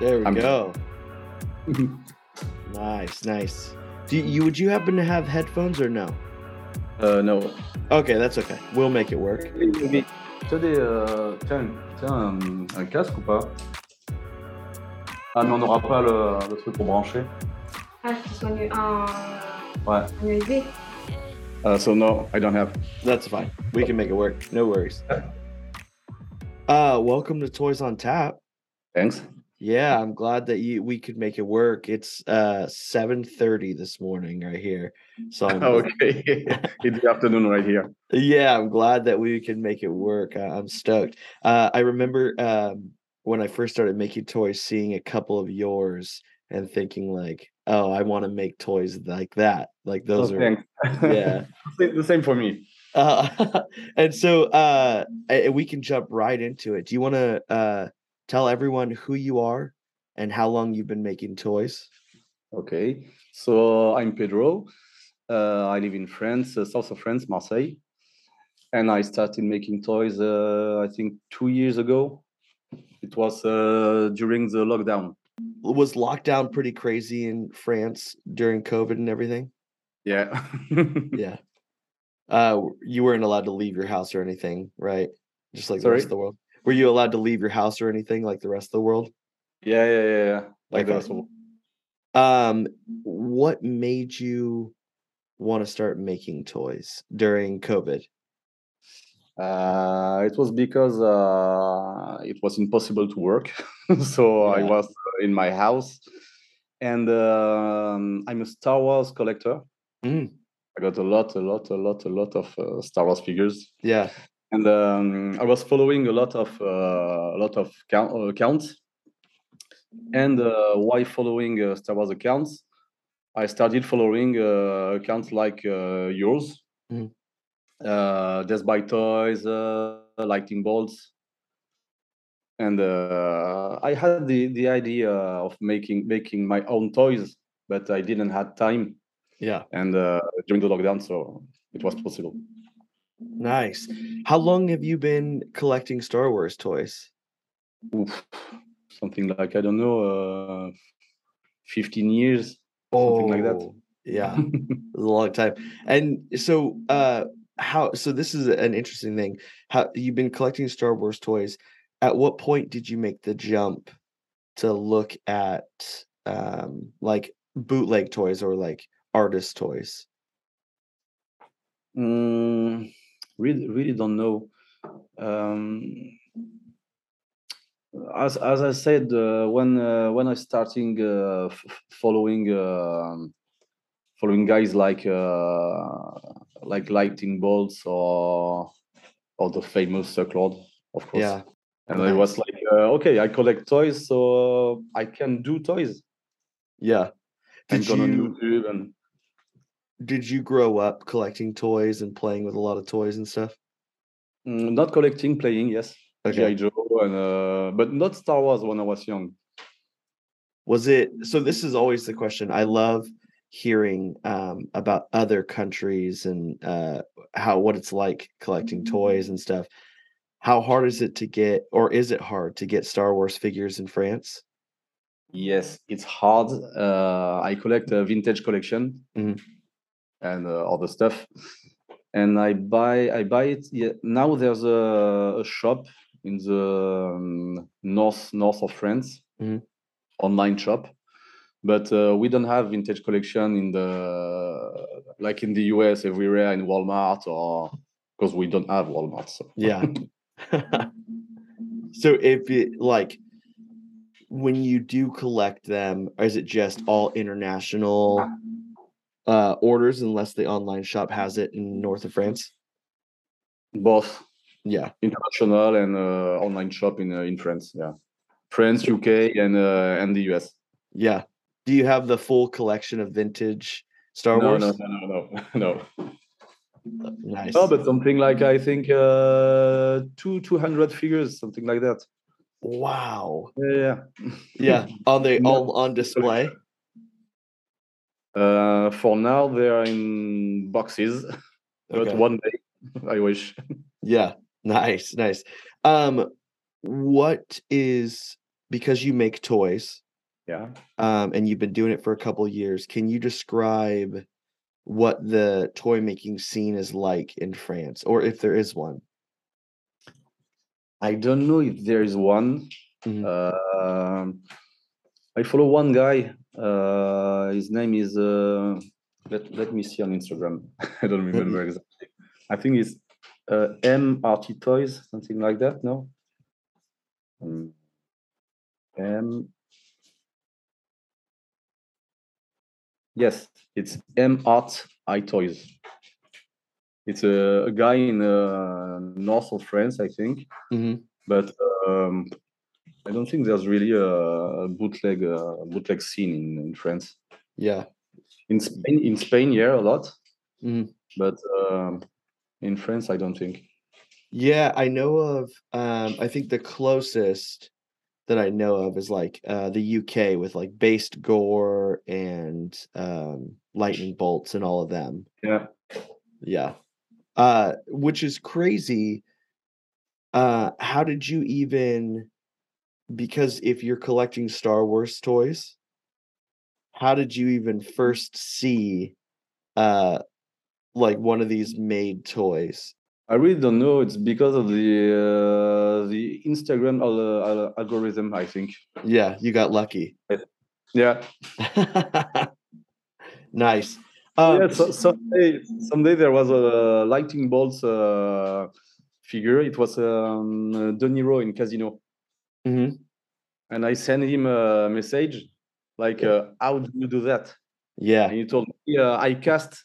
There we I'm- go. nice, nice. Do you would you happen to have headphones or no? Euh, no. Okay, that's okay. We'll make it work. Oui, oui, oui. Tu as des. euh, tiens, tiens un, un casque ou pas Ah, mais on n'aura pas le, le truc pour brancher. Ah, que ce soit un, Ouais. un USB. Uh, so no, I don't have. That's fine. We can make it work. No worries. Welcome to Toys on Tap. Thanks. Yeah, I'm glad that you we could make it work. It's uh 7:30 this morning right here. So I'm, okay, it's the afternoon right here. yeah, I'm glad that we can make it work. I, I'm stoked. Uh, I remember um, when I first started making toys, seeing a couple of yours and thinking like, "Oh, I want to make toys like that." Like those Oh, are thanks. yeah. the same for me. Uh, and so uh, we can jump right into it. Do you want to uh, tell everyone who you are and how long you've been making toys? Okay, so I'm Pedro. Uh, I live in France, uh, south of France, Marseille, and I started making toys. Uh, I think two years ago. It was uh, during the lockdown. Was lockdown pretty crazy in France during COVID and everything? Yeah. Yeah. Uh, you weren't allowed to leave your house or anything, right? Just like the rest of the world. Were you allowed to leave your house or anything like the rest of the world? yeah, yeah, yeah, yeah. Like Okay. that. So, Um, what made you want to start making toys during COVID? Uh, it was because uh, it was impossible to work, so I was uh, in my house, and um, I'm a Star Wars collector. Mm. I got a lot, a lot, a lot, a lot of uh, Star Wars figures, Yeah. and um, I was following a lot of uh, a lot of count, uh, accounts. And uh, while following uh, Star Wars accounts, I started following uh, accounts like uh, yours, uh, Death by Toys, uh, Lightning Bolts, and uh, I had the the idea of making making my own toys, but I didn't have time, Yeah. and uh, during the lockdown, so it was possible. Nice. How long have you been collecting Star Wars toys? Oof, something like I don't know, uh, fifteen years, something like that. Oh, Yeah. A long time. And so uh how so this is an interesting thing. How you've been collecting Star Wars toys. At what point did you make the jump to look at um like bootleg toys or like artist toys? Mm, really, really don't know. Um, as as I said, uh, when uh, when I starting uh, f- following um following guys like uh, like lightning bolts or or the famous Sucklord, of course. Yeah. And I was like, uh, okay, I collect toys, so uh, I can do toys. Yeah. And Did go on you YouTube and did you grow up collecting toys and playing with a lot of toys and stuff? Mm, not collecting, playing, yes. Okay. G.I. Joe, and, uh, but not Star Wars when I was young. Was it so this is always the question. I love hearing um about other countries and uh how what it's like collecting toys and stuff. How hard is it to get or is it hard to get Star Wars figures in France? Yes, it's hard. Uh, I collect a vintage collection Mhm. And uh, other stuff, and I buy I buy it. Yeah, now there's a, a shop in the um, north north of France, Mhm. online shop. But uh, we don't have vintage collection in the like in the US everywhere in Walmart or because we don't have Walmart. So Yeah. so if it like when you do collect them, is it just all international uh orders unless the online shop has it in north of France? both Yeah. international and uh, online shop in uh, in France. Yeah, France, UK, and uh, and the US. Yeah. Do you have the full collection of vintage Star no, Wars? no, no, no, no, no. Nice. No, but something like I think uh, two two hundred figures, something like that. wow. Yeah, yeah. Yeah. On the all on display. Uh, for now, they are in boxes, but Okay. one day, I wish. Yeah. Nice, nice. Um what is because you make toys Yeah. um and you've been doing it for a couple of years, can you describe what the toy making scene is like in France or if there is one? I don't know if there is one. Mhm. Um, I follow one guy. Uh, his name is. Uh, let Let me see on Instagram. I don't remember exactly. I think it's uh, M RT Toys, something like that. No. Um, M. Yes, it's M Art I Toys. It's a, a guy in uh, north of France, I think Mhm. but um, I don't think there's really a, a bootleg uh, bootleg scene in, in France. Yeah. In Spain, in Spain, yeah, a lot, Mhm. but um, in France, I don't think. Yeah, I know of um I think the closest that I know of is like uh the UK with like based gore and um lightning bolts and all of them. Yeah, Yeah. Uh which is crazy. Uh how did you even because if you're collecting Star Wars toys, how did you even first see uh like one of these made toys? I really don't know. It's because of the uh, the Instagram al- al- algorithm, I think. Yeah, you got lucky. Yeah, nice. Um, yeah. So, someday, someday there was a lightning bolts uh, figure. It was um, De Niro in Casino. Mhm, and I sent him a message like, Yeah. uh, "How do you do that?" Yeah. And he told me, uh, "I cast,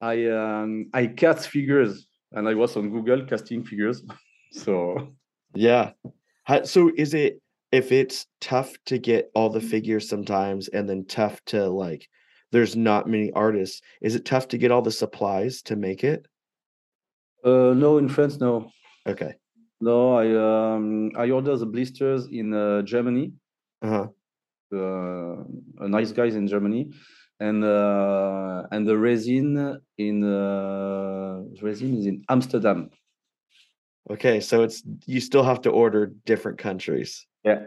I um, I cast figures, and I was on Google casting figures." so Yeah. So is it if it's tough to get all the figures sometimes and then tough to like there's not many artists, is it tough to get all the supplies to make it? uh, no, in France, no, Okay. No. I um, I ordered the blisters in uh, Germany. Uh-huh. Uh, a nice guys in Germany, and uh, and the resin in uh, resin is in Amsterdam. Okay, so it's you still have to order different countries. Yeah,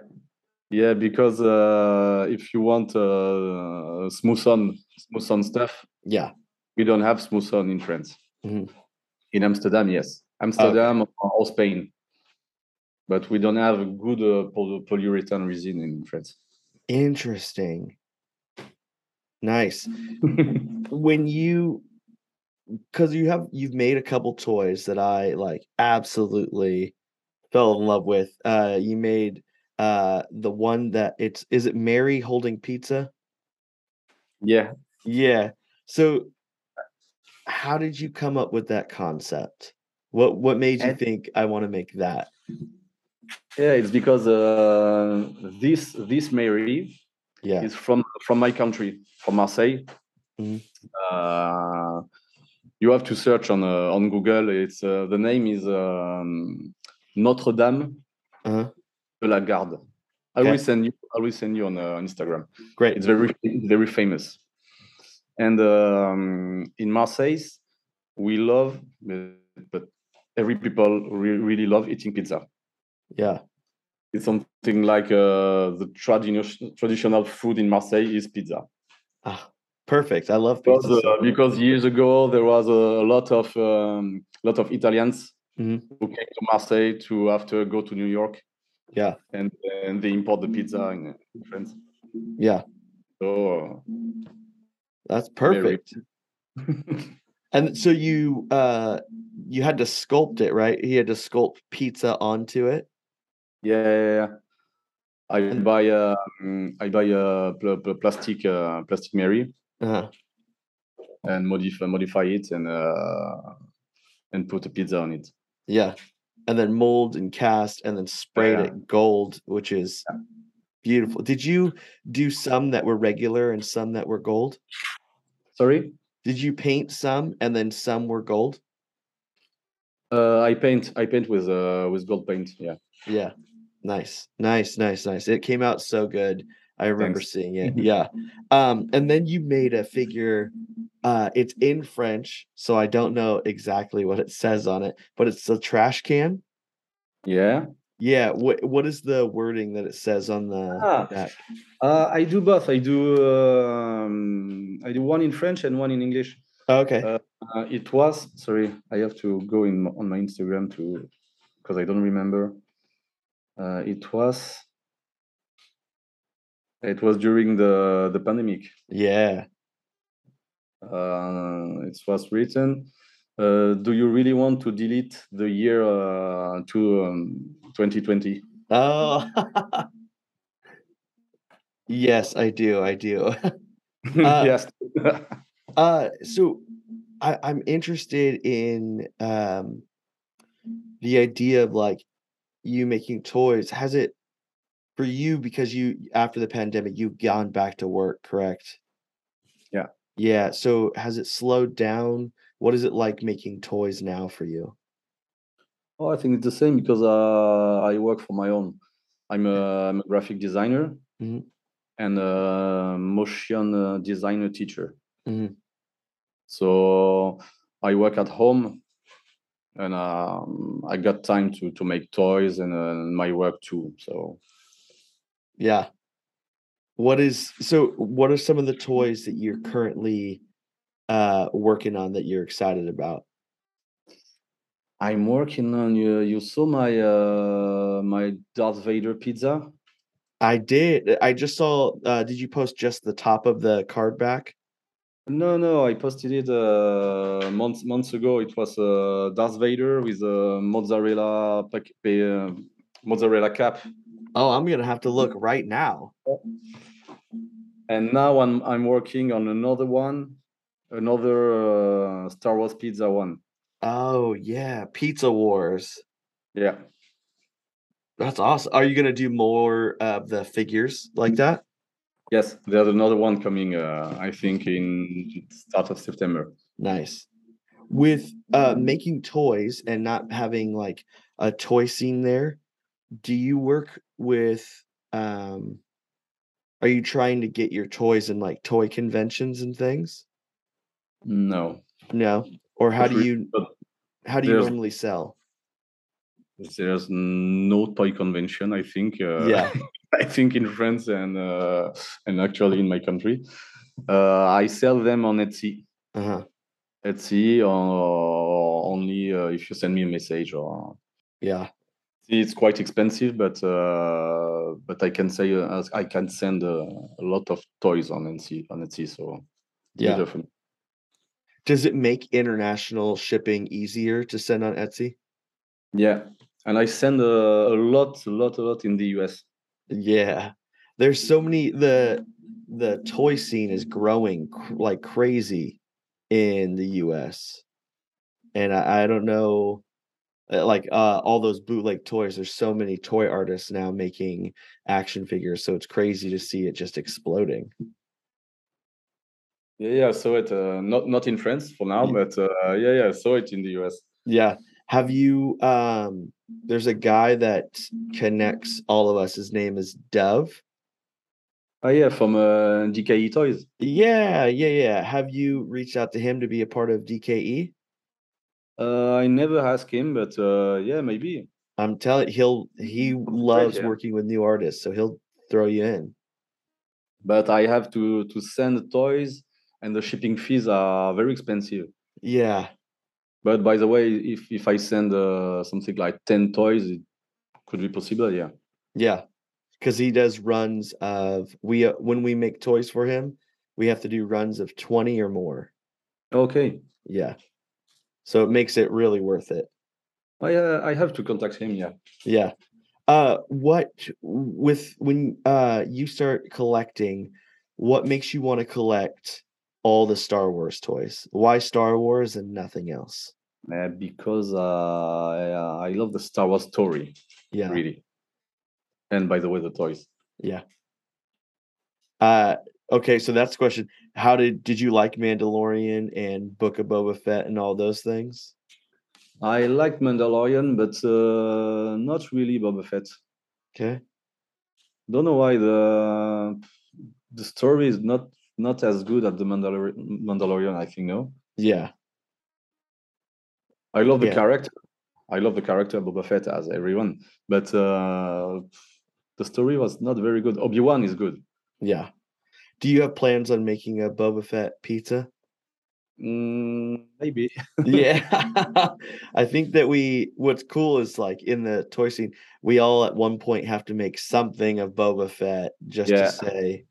yeah, because uh, if you want uh, smooth on smooth on stuff, Yeah. we don't have smooth on in France. Mhm. In Amsterdam, yes, Amsterdam or, or Spain, but we don't have a good uh, poly- polyurethane resin in France. Interesting. Nice. when you because you have you've made a couple toys that I like absolutely fell in love with. Uh you made uh the one that it's is it Mary holding pizza? yeah, Yeah. So how did you come up with that concept? What what made you think I want to make that? Yeah, it's because uh, this this Mary Yeah. is from from my country, from Marseille. Mhm. Uh, you have to search on uh, on Google. It's uh, the name is um, Notre Dame Uh-huh. de la Garde. I Okay. will send you. I will send you on uh, Instagram. Great. It's very very famous. And um, in Marseille, we love, but but every people re- really love eating pizza. Yeah. It's something like uh, the traditional traditional food in Marseille is pizza. Ah, perfect. I love pizza. so uh, because years ago there was a lot of um, lot of Italians Mhm. who came to Marseille to after go to New York Yeah. and and they import the pizza in, France. Yeah. So That's uh, very- perfect. And so you uh you had to sculpt it, right? He had to sculpt pizza onto it. Yeah, yeah, yeah. I buy uh, mm, I buy a pl- pl- plastic uh, plastic Mary Uh-huh. and modify modify it and uh, and put a pizza on it. Yeah. And then mold and cast and then sprayed Yeah. it gold, which is beautiful. Did you do some that were regular and some that were gold? Sorry. Did you paint some and then some were gold? Uh, I paint I paint with uh, with gold paint. Yeah. Yeah. Nice. Nice, nice, nice. It came out so good. I remember Thanks. seeing it. Yeah. Um and then you made a figure uh it's in French, so I don't know exactly what it says on it, but it's a trash can. Yeah. Yeah, what what is the wording that it says on the Ah. back? Uh, I do both. I do um, I do one in French and one in English. Okay. Uh, Uh, it was sorry. I have to go in on my Instagram to because I don't remember. Uh, it was it was during the the pandemic. yeah. Uh, it was written. Uh, do you really want to delete the year uh, to um, 2020? Oh. yes, I do. I do. Uh, yes. Uh, so I, I'm interested in um, the idea of like you making toys. Has it for you because you after the pandemic you've gone back to work, correct? Yeah. Yeah. So has it slowed down? What is it like making toys now for you? Oh, I think it's the same because uh, I work for my own. I'm a, I'm a graphic designer Mhm. and a motion uh, designer teacher. Mhm. So I work at home, and um, I got time to to make toys and uh, my work too. So Yeah. What is so what are some of the toys that you're currently uh working on that you're excited about? I'm working on you. You saw my uh, my Darth Vader pizza. I did. I just saw uh did you post just the top of the card back? No, no, I posted it uh, months months ago. It was uh, Darth Vader with a mozzarella pac- pa- uh, mozzarella cap, Oh, I'm gonna have to look right now. and now I'm I'm working on another one, another uh, Star Wars pizza one. Oh yeah, Pizza Wars. Yeah, That's awesome. Are you gonna do more of the figures like that? Yes, there's another one coming. Uh, I think in start of September. Nice. With uh making toys and not having like a toy scene there, do you work with um are you trying to get your toys in like toy conventions and things? No, No. Or how do you how do you normally sell? there's no toy convention. I think. Uh, Yeah. I think in France and uh, and actually in my country, uh, I sell them on Etsy. Uh-huh. Etsy or only uh, if you send me a message or Yeah. it's quite expensive, but uh, but I can say uh, I can send uh, a lot of toys on Etsy on Etsy. So Yeah. Does it make international shipping easier to send on Etsy? yeah, and I send a, a lot, a lot, a lot in the US. Yeah. There's so many the the toy scene is growing cr- like crazy in the US. And I, I don't know uh, like uh all those bootleg toys there's so many toy artists now making action figures so it's crazy to see it just exploding. Yeah, yeah, I saw it. Uh, not not in France for now, Ye- but uh, yeah, yeah, I saw it in the US. Yeah. Have you um there's a guy that connects all of us his name is Dov. Oh yeah, from uh, DKE Toys. Yeah, yeah, yeah. Have you reached out to him to be a part of DKE? Uh, I never asked him, but uh, yeah, maybe. I'm telling he'll he loves yeah. working with new artists, so he'll throw you in. But I have to to send toys, and the shipping fees are very expensive. Yeah. But by the way, if if I send uh, something like ten toys, it could be possible. Yeah. Yeah, because he does runs of we uh, when we make toys for him, we have to do runs of twenty or more. Okay. Yeah, so it makes it really worth it. I uh, I have to contact him. Yeah. Yeah. Uh, what with when uh you start collecting, what makes you want to collect all the Star Wars toys? Why Star Wars and nothing else? Uh, because uh, I, uh, I love the Star Wars story, Yeah. really. And by the way, the toys. Yeah. Uh okay, so that's the question. How did did you like Mandalorian and Book of Boba Fett and all those things? I like Mandalorian, but uh, not really Boba Fett. Okay. Don't know why the the story is not not as good as the Mandalor- Mandalorian. I think no. Yeah. I love the Yeah. character. I love the character of Boba Fett as everyone, but uh, the story was not very good. Obi Wan is good. Yeah. Do you have plans on making a Boba Fett pizza? Mm, maybe. yeah. I think that we what's cool is like in the toy scene, we all at one point have to make something of Boba Fett just Yeah. to say,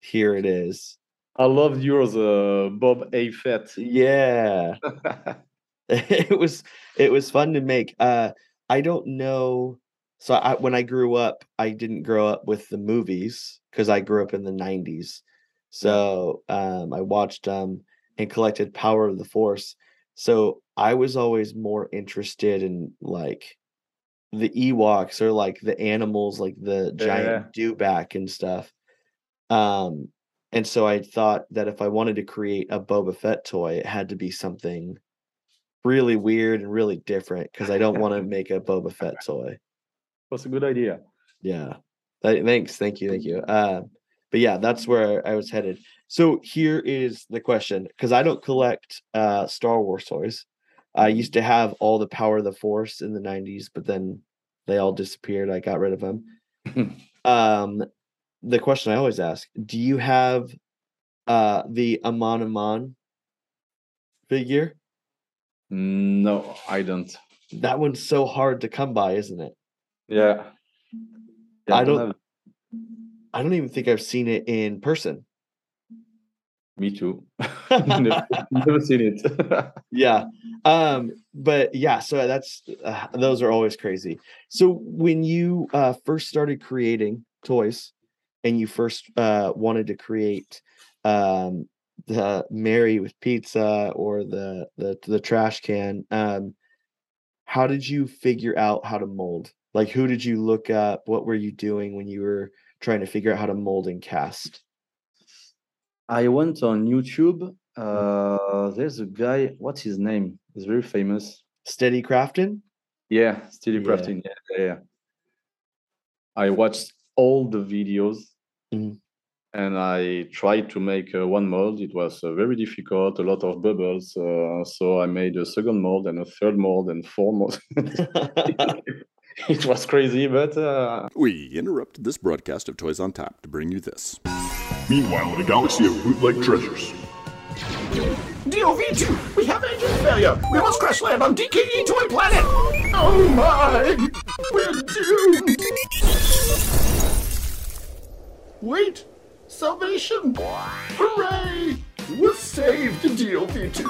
here it is. I loved yours, uh, Bob A. Fett. Yeah. it was it was fun to make uh i don't know so I, when i grew up i didn't grow up with the movies because i grew up in the 90s so um i watched um and collected power of the force so i was always more interested in like the ewoks or like the animals like the giant dewback and stuff um and so i thought that if i wanted to create a boba fett toy it had to be something really weird and really different because I don't want to make a Boba Fett toy. That's a good idea. Yeah. Th- thanks. Thank you. Thank you. Uh, but yeah, that's where I was headed. So here is the question because I don't collect uh, Star Wars toys. I used to have all the Power of the Force in the 90s, but then they all disappeared. I got rid of them. um, the question I always ask Do you have uh, the Amanaman figure? No, I don't. That one's so hard to come by, isn't it? Yeah. Yeah, I don't- have- I don't even think I've seen it in person. Me too. never, never seen it. Yeah. Um, but yeah, so that's uh, those are always crazy. So when you uh first started creating toys and you first uh wanted to create um the Mary with pizza or the the the trash can, um how did you figure out how to mold? Like who did you look up? What were you doing when you were trying to figure out how to mold and cast? I went on YouTube. Uh, there's a guy. What's his name? He's very famous. Steady crafting? Yeah, Steady. Yeah, yeah, yeah. I watched all the videos Mhm. and I tried to make uh, one mold. It was uh, very difficult, a lot of bubbles. Uh, so I made a second mold and a third mold and four molds. it was crazy, but uh, We interrupted this broadcast of Toys on Tap to bring you this. Meanwhile, in a galaxy of bootleg treasures. DOV2, we have engine failure. We must crash land on DKE Toy Planet. Oh my, we're doomed. Wait, salvation. Hooray, we're saved, DOV2.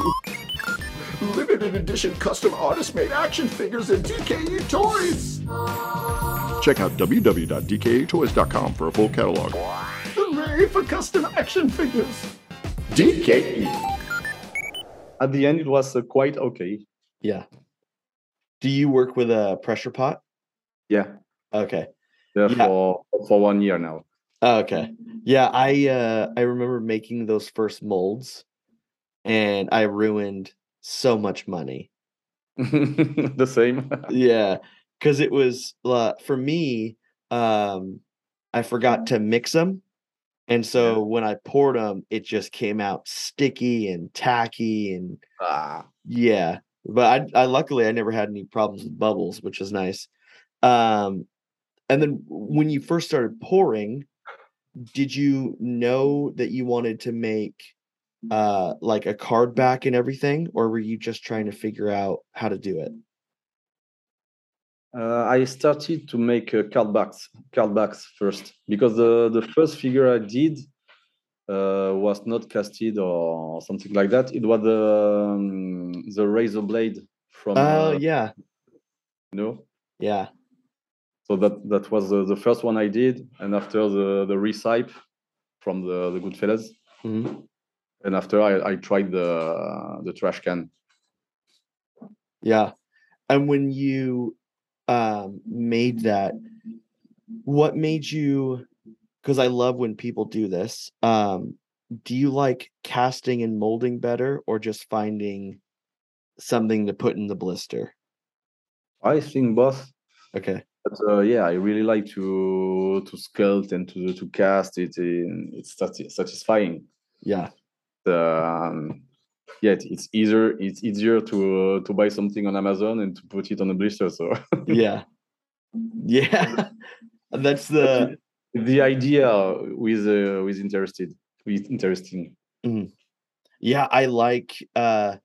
Limited edition custom artist made action figures and DKE toys. Check out www.dketoys.com for a full catalog. Hooray for custom action figures. DKE. at the end, it was uh, quite okay. Yeah. Do you work with a pressure pot? Yeah, Okay. there Yeah. for for one year now. Oh, Okay. Yeah, I uh I remember making those first molds and I ruined so much money. the same. Yeah, cuz it was uh, for me um I forgot to mix them. And so when I poured them, it just came out sticky and tacky and Ah, Yeah, but I, I luckily I never had any problems with bubbles, which is nice. Um, and then when you first started pouring, did you know that you wanted to make uh like a card back and everything, or were you just trying to figure out how to do it? Uh, I started to make uh, card backs, card backs first because the the first figure I did uh, was not casted or something like that. It was the um, the razor blade from Oh uh, yeah, you know. yeah. So that that was the, the first one I did, and after the the recipe from the the Goodfellas, Mhm. and after I, I tried the the trash can. Yeah. And when you um made that, what made you because I love when people do this. Um, do you like casting and molding better or just finding something to put in the blister? I think both. Okay. But uh, yeah, I really like to to sculpt and to to cast it. In, it's satisfying. Yeah. Um, yeah, it's easier. It's easier to uh, to buy something on Amazon and to put it on a blister. So Yeah. Yeah. That's the the idea with uh, with interested with interesting. yeah, I like uh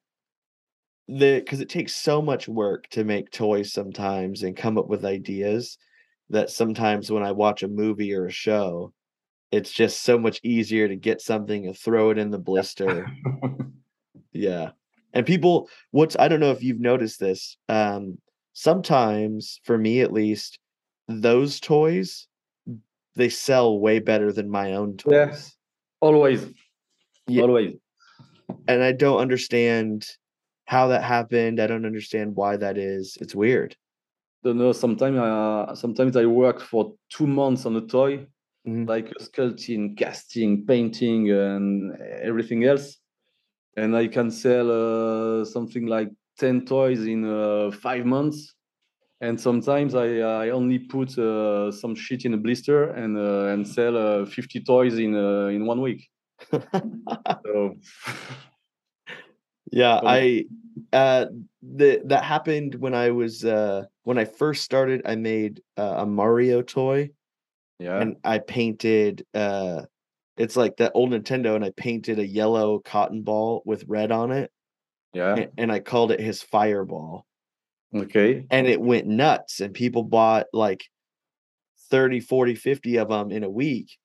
the because it takes so much work to make toys sometimes and come up with ideas that sometimes when I watch a movie or a show, it's just so much easier to get something and throw it in the blister. Yeah. And people, what's, I don't know if you've noticed this. Um, sometimes, for me at least, those toys, they sell way better than my own toys. Yeah. Always, Yeah. always. And I don't understand how that happened. I don't understand why that is. It's weird. don't know. Sometimes, uh, sometimes I work for two months on a toy, Mhm. like sculpting, casting, painting, and everything else, and I can sell uh, something like ten toys in uh, five months. And sometimes I, I only put uh, some shit in a blister and uh, and sell uh, fifty toys in uh, in one week. So Yeah, I uh the that happened when I was uh when I first started I made uh, a Mario toy. Yeah, and I painted uh it's like that old Nintendo and I painted a yellow cotton ball with red on it. Yeah, a- and I called it his fireball. Okay, and it went nuts and people bought like 30 40 50 of them in a week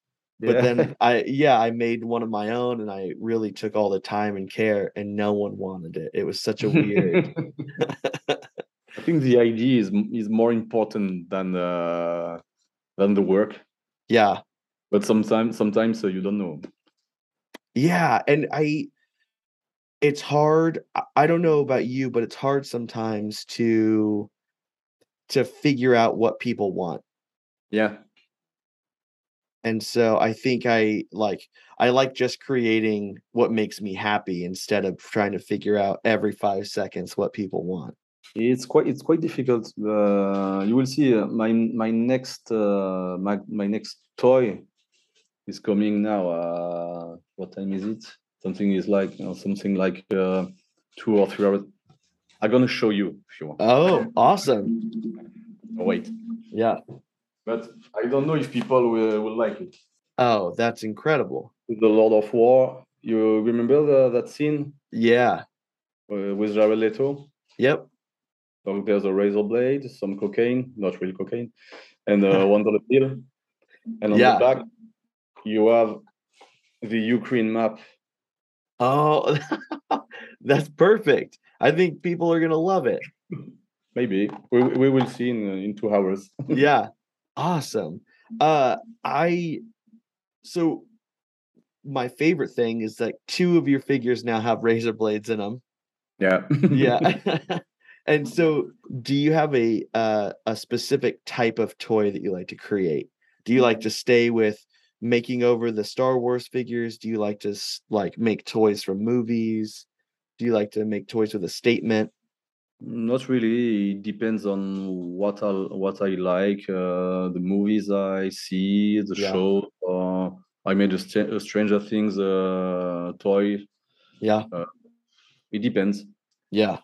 but yeah. then I yeah I made one of my own and I really took all the time and care and no one wanted it it was such a weird I think the idea is is more important than uh, than the work. yeah But sometimes sometimes uh, you don't know. Yeah, and I it's hard. I don't know about you, but it's hard sometimes to to figure out what people want. Yeah, And so I think I like I like just creating what makes me happy instead of trying to figure out every 5 seconds what people want. it's quite it's quite difficult. Uh, you will see uh, my my next uh, my my next toy is coming now. Uh, what time is it? Something is like you know, something like uh, two or three hours. I'm gonna show you if you want. Oh, awesome. Oh, wait, Yeah. But I don't know if people will, will like it. Oh, that's incredible. The Lord of War. You remember the, that scene Yeah. uh, with Jared Leto? Yep. So there's a razor blade, some cocaine, not real cocaine, and uh, one dollar bill. And on Yeah. the back, you have the Ukraine map. Oh, that's perfect. I think people are going to love it. Maybe we, we will see in uh, in two hours. yeah awesome. Uh i so my favorite thing is that two of your figures now have razor blades in them yeah. yeah. And so do you have a uh, a specific type of toy that you like to create? Do you like to stay with making over the star wars figures? Do you like to like make toys from movies? Do you like to make toys with a statement Not really. It depends on what I what I like, uh, the movies I see, the Yeah. show. Uh, I made a, a Stranger Things uh, toy. yeah It depends. Yeah.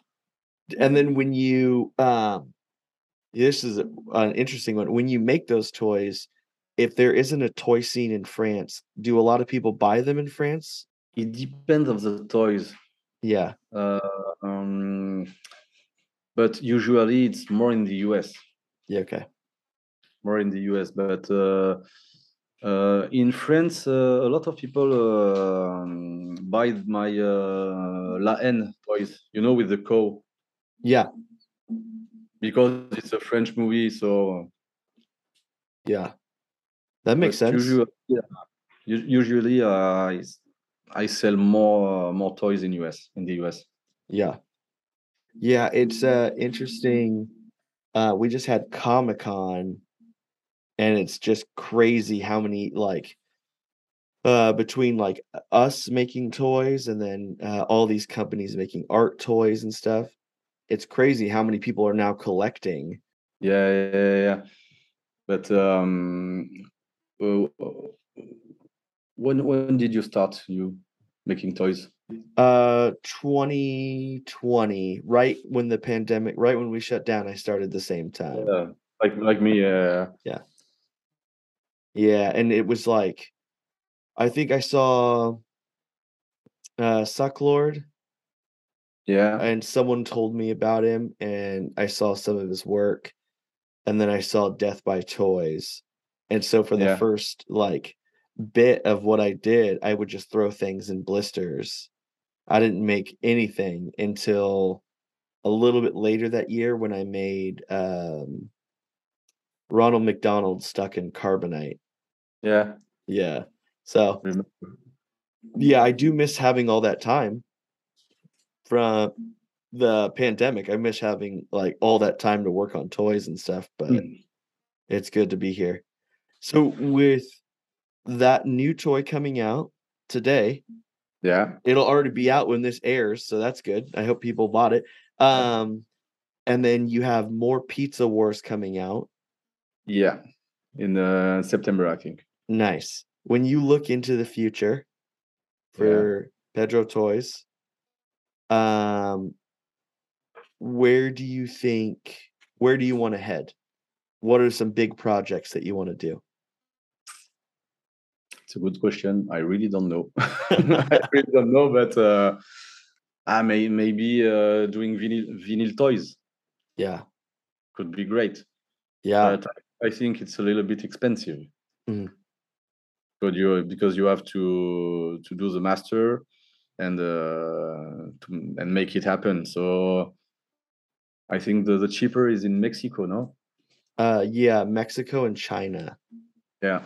And then when you um this is a- an interesting one. When you make those toys, if there isn't a toy scene in France, do a lot of people buy them in France? it depends of the toys. Yeah. Uh, um, but usually it's more in the US. Yeah. Okay. More in the US, but uh, uh, in France, uh, a lot of people um buy my uh, La Haine toys. You know, with the cow, Yeah. because it's a French movie. So Yeah. That makes sense. Usually, yeah, u- usually uh, I I sell more more toys in US in the US. Yeah. Yeah, it's uh interesting. Uh we just had Comic-Con and it's just crazy how many like uh between like us making toys and then uh, all these companies making art toys and stuff. It's crazy how many people are now collecting. Yeah, yeah, yeah. But um, when when did you start you making toys? Uh 2020, right when the pandemic, right when we shut down, I started the same time. Yeah, like like me. Uh, Yeah, Yeah, and it was like I think I saw uh Sucklord yeah, and someone told me about him and I saw some of his work and then I saw Death by Toys. And so for the Yeah. first like bit of what I did, I would just throw things in blisters. I didn't make anything until a little bit later that year when I made um Ronald McDonald stuck in carbonite. yeah. Yeah. So yeah, I do miss having all that time from the pandemic. I miss having like all that time to work on toys and stuff, but Mm. it's good to be here. So with that new toy coming out today, Yeah, it'll already be out when this airs, so that's good. I hope people bought it. Um and then you have more Pizza Wars coming out. yeah. In uh, September, I think. Nice. When you look into the future for Pedro Toys, um, where do you think, where do you want to head? What are some big projects that you want to do? It's a good question. I really don't know. I really don't know, but uh, I may maybe uh, doing vinyl vinyl toys Yeah. could be great. Yeah. but I, think it's a little bit expensive. Mhm. But you because you have to to do the master and uh, to, and make it happen. So I think the, the cheaper is in Mexico, no? Uh, yeah. Mexico and China. Yeah.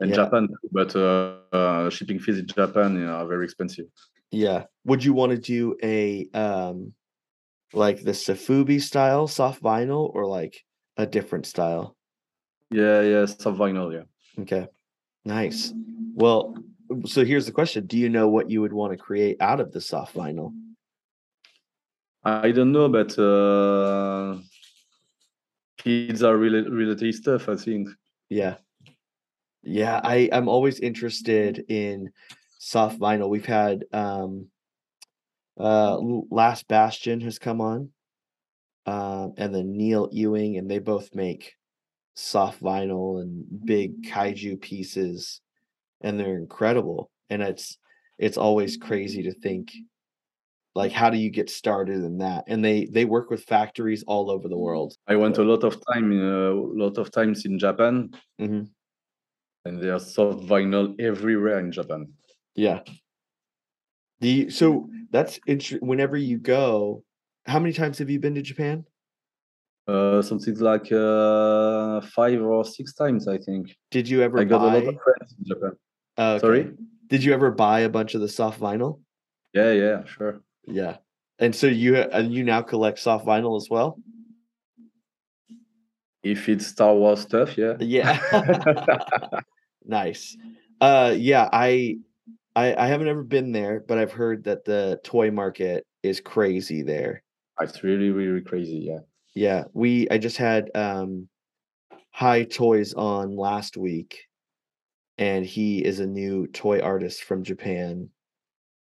And Yeah. Japan, but uh, uh, shipping fees in Japan are very expensive. Yeah. Would you want to do a, um, like the sofubi style soft vinyl or like a different style? Yeah, yeah, soft vinyl, yeah. Okay. Nice. Well, so here's the question. Do you know what you would want to create out of the soft vinyl? I don't know, but uh, kids are really really stuff. I think. Yeah. Yeah, I I'm always interested in soft vinyl. We've had um uh Last Bastion has come on. Um and then Neil Ewing and they both make soft vinyl and big kaiju pieces and they're incredible. And it's it's always crazy to think like how do you get started in that? And they they work with factories all over the world. I went a lot of time, a lot of times in Japan, Mhm. And there's soft vinyl everywhere in Japan. Yeah. The so that's interesting. whenever you go, how many times have you been to Japan? Uh, something like uh, five or six times, I think. Did you ever I got buy? a lot of friends in Japan. Oh, okay. Sorry. Did you ever buy a bunch of the soft vinyl? Yeah, yeah, sure. Yeah. And so you and you now collect soft vinyl as well? If it's Star Wars stuff, yeah. Yeah. nice. Uh yeah, I I I haven't ever been there, but I've heard that the toy market is crazy there. It's really, really crazy. Yeah. Yeah, we I just had um High Toys on last week and he is a new toy artist from Japan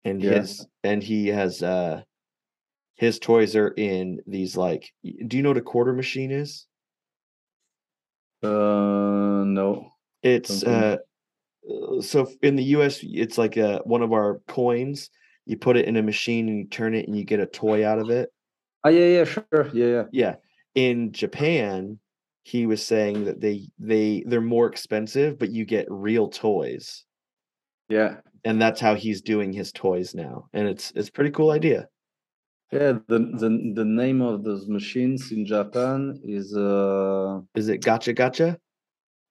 and Yeah. his and he has uh his toys are in these like do you know what a quarter machine is? Uh, no. It's Something. uh so in the US, it's like a one of our coins. You put it in a machine and you turn it and you get a toy out of it. Ah, yeah, yeah, sure. Yeah, yeah. Yeah. In Japan, he was saying that they they they're more expensive, but you get real toys. Yeah. And that's how he's doing his toys now. And it's it's a pretty cool idea. Yeah, the, the the name of those machines in Japan is uh Is it gacha gacha?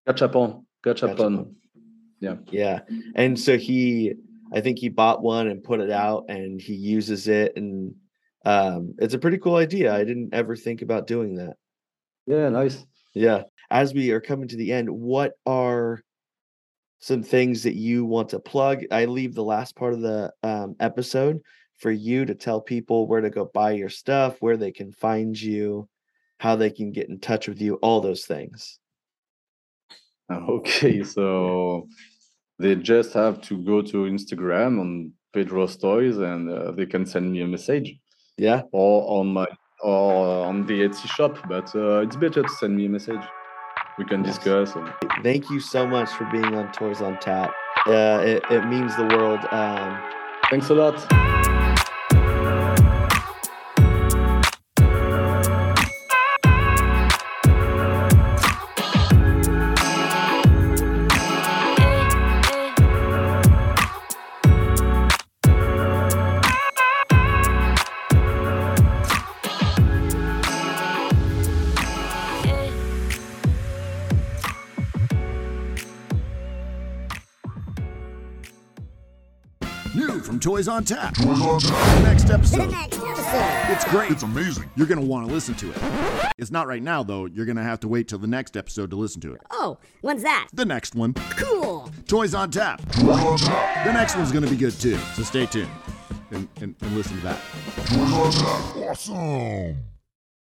gachapon. Gachapon. Yeah. Yeah. And so he I think he bought one and put it out and he uses it and um it's a pretty cool idea. I didn't ever think about doing that. Yeah, nice. Yeah. As we are coming to the end, what are some things that you want to plug? I leave the last part of the um, episode for you to tell people where to go buy your stuff, where they can find you, how they can get in touch with you, all those things. Okay, so they just have to go to Instagram on Pedro's Toys and uh, they can send me a message Yeah. or on my or on the Etsy shop. But uh, it's better to send me a message. We can Yes. discuss. And Thank you so much for being on Toys on Tap. Uh, it, it means the world. Um, thanks a lot. New from Toys on Tap. Toys on Tap. Next episode. Next episode. It's great. It's amazing. You're going to want to listen to it. It's not right now, though. You're going to have to wait till the next episode to listen to it. Oh, when's that? The next one. Cool. Toys on Tap. Toys on Tap. The next one's going to be good, too. So stay tuned and, and, and listen to that. Toys on Tap. Awesome.